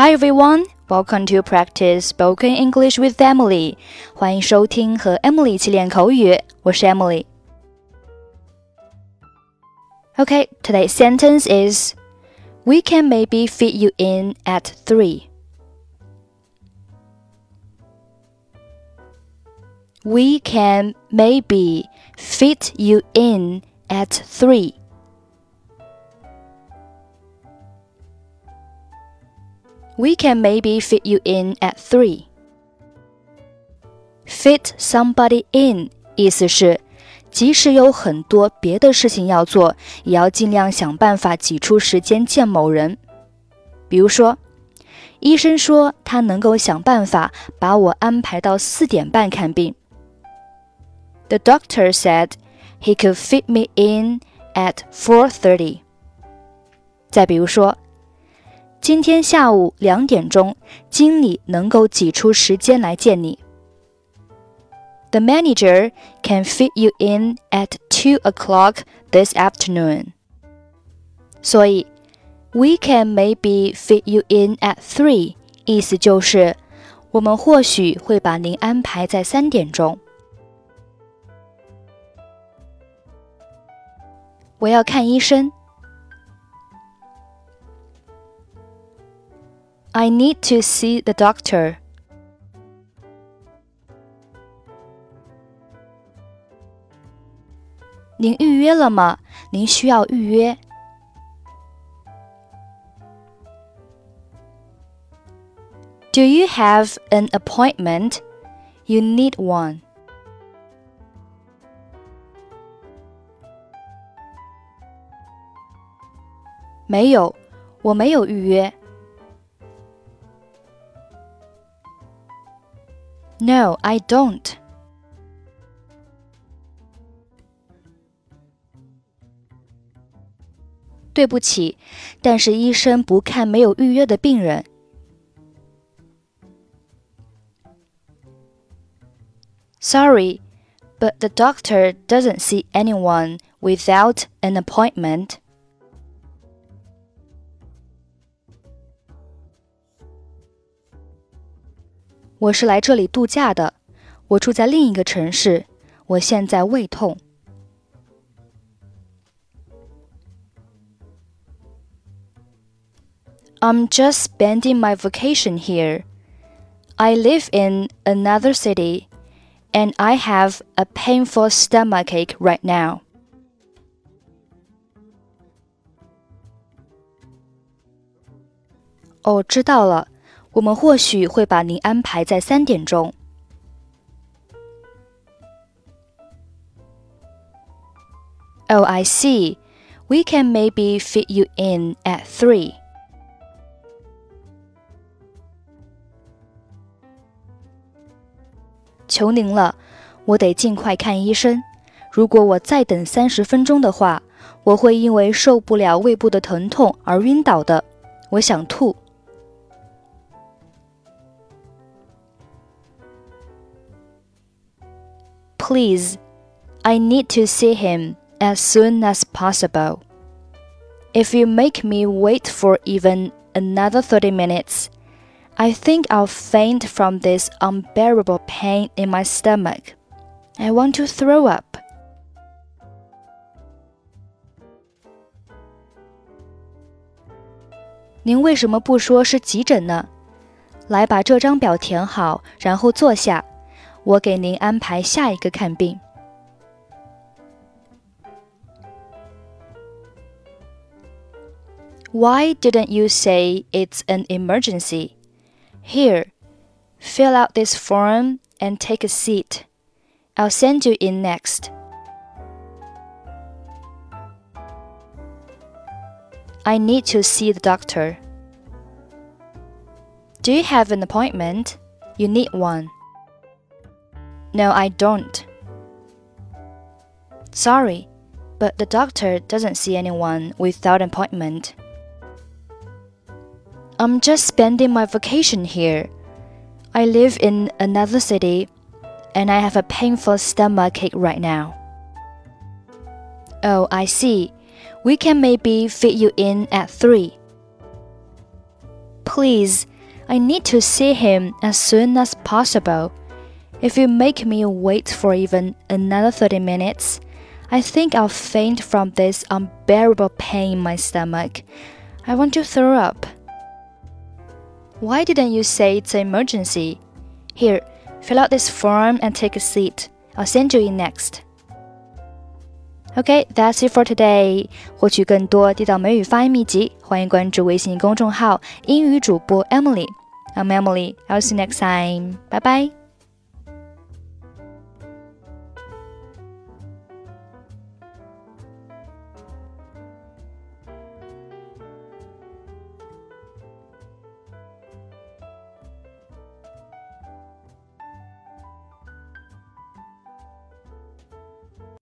Hi everyone, welcome to practice spoken English with Emily. 欢迎收听和 Emily 一起练口语，我是 Emily。Okay, today's sentence is We can maybe fit you in at three. We can maybe fit you in at three. We can maybe fit you in at three. Fit somebody in 意思是，即使有很多别的事情要做，也要尽量想办法挤出时间见某人。比如说，医生说他能够想办法把我安排到四点半看病。The doctor said he could fit me in at four thirty. 再比如说。今天下午两点钟，经理能够挤出时间来见你。The manager can fit you in at two o'clock this afternoon. 所以，we can maybe fit you in at three，意思就是我们或许会把您安排在三点钟。我要看医生。I need to see the doctor. Do you have an appointment? You need one. 没有，我没有预约。 No, I don't. Sorry, but the doctor doesn't see anyone without an appointment. 我是来这里度假的，我住在另一个城市，我现在胃痛。I'm just spending my vacation here. I live in another city, and I have a painful stomachache right now. 哦，知道了。 我们或许会把您安排在三点钟。Oh, I see. We can maybe fit you in at three. 求您了，我得尽快看医生。如果我再等三十分钟的话，我会因为受不了胃部的疼痛而晕倒的。我想吐。Please, I need to see him as soon as possible. If you make me wait for even another 30 minutes, I think I'll faint from this unbearable pain in my stomach. I want to throw up. 您为什么不说是急诊呢？来，把这张表填好，然后坐下。 我给您安排下一个看病。Why didn't you say it's an emergency? Here, fill out this form and take a seat. I'll send you in next. I need to see the doctor. Do you have an appointment? You need one. No, I don't. Sorry, but the doctor doesn't see anyone without appointment. I'm just spending my vacation here. I live in another city and I have a painful stomach ache right now. Oh, I see. We can maybe fit you in at three. Please, I need to see him as soon as possible. If you make me wait for even another 30 minutes, I think I'll faint from this unbearable pain in my stomach. I want to throw up. Why didn't you say it's an emergency? Here, fill out this form and take a seat. I'll send you in next. Okay, that's it for today. 获取更多地道美语发音秘籍，欢迎关注微信公众号“英语主播 Emily”。I'm Emily. I'll see you next time. Bye bye.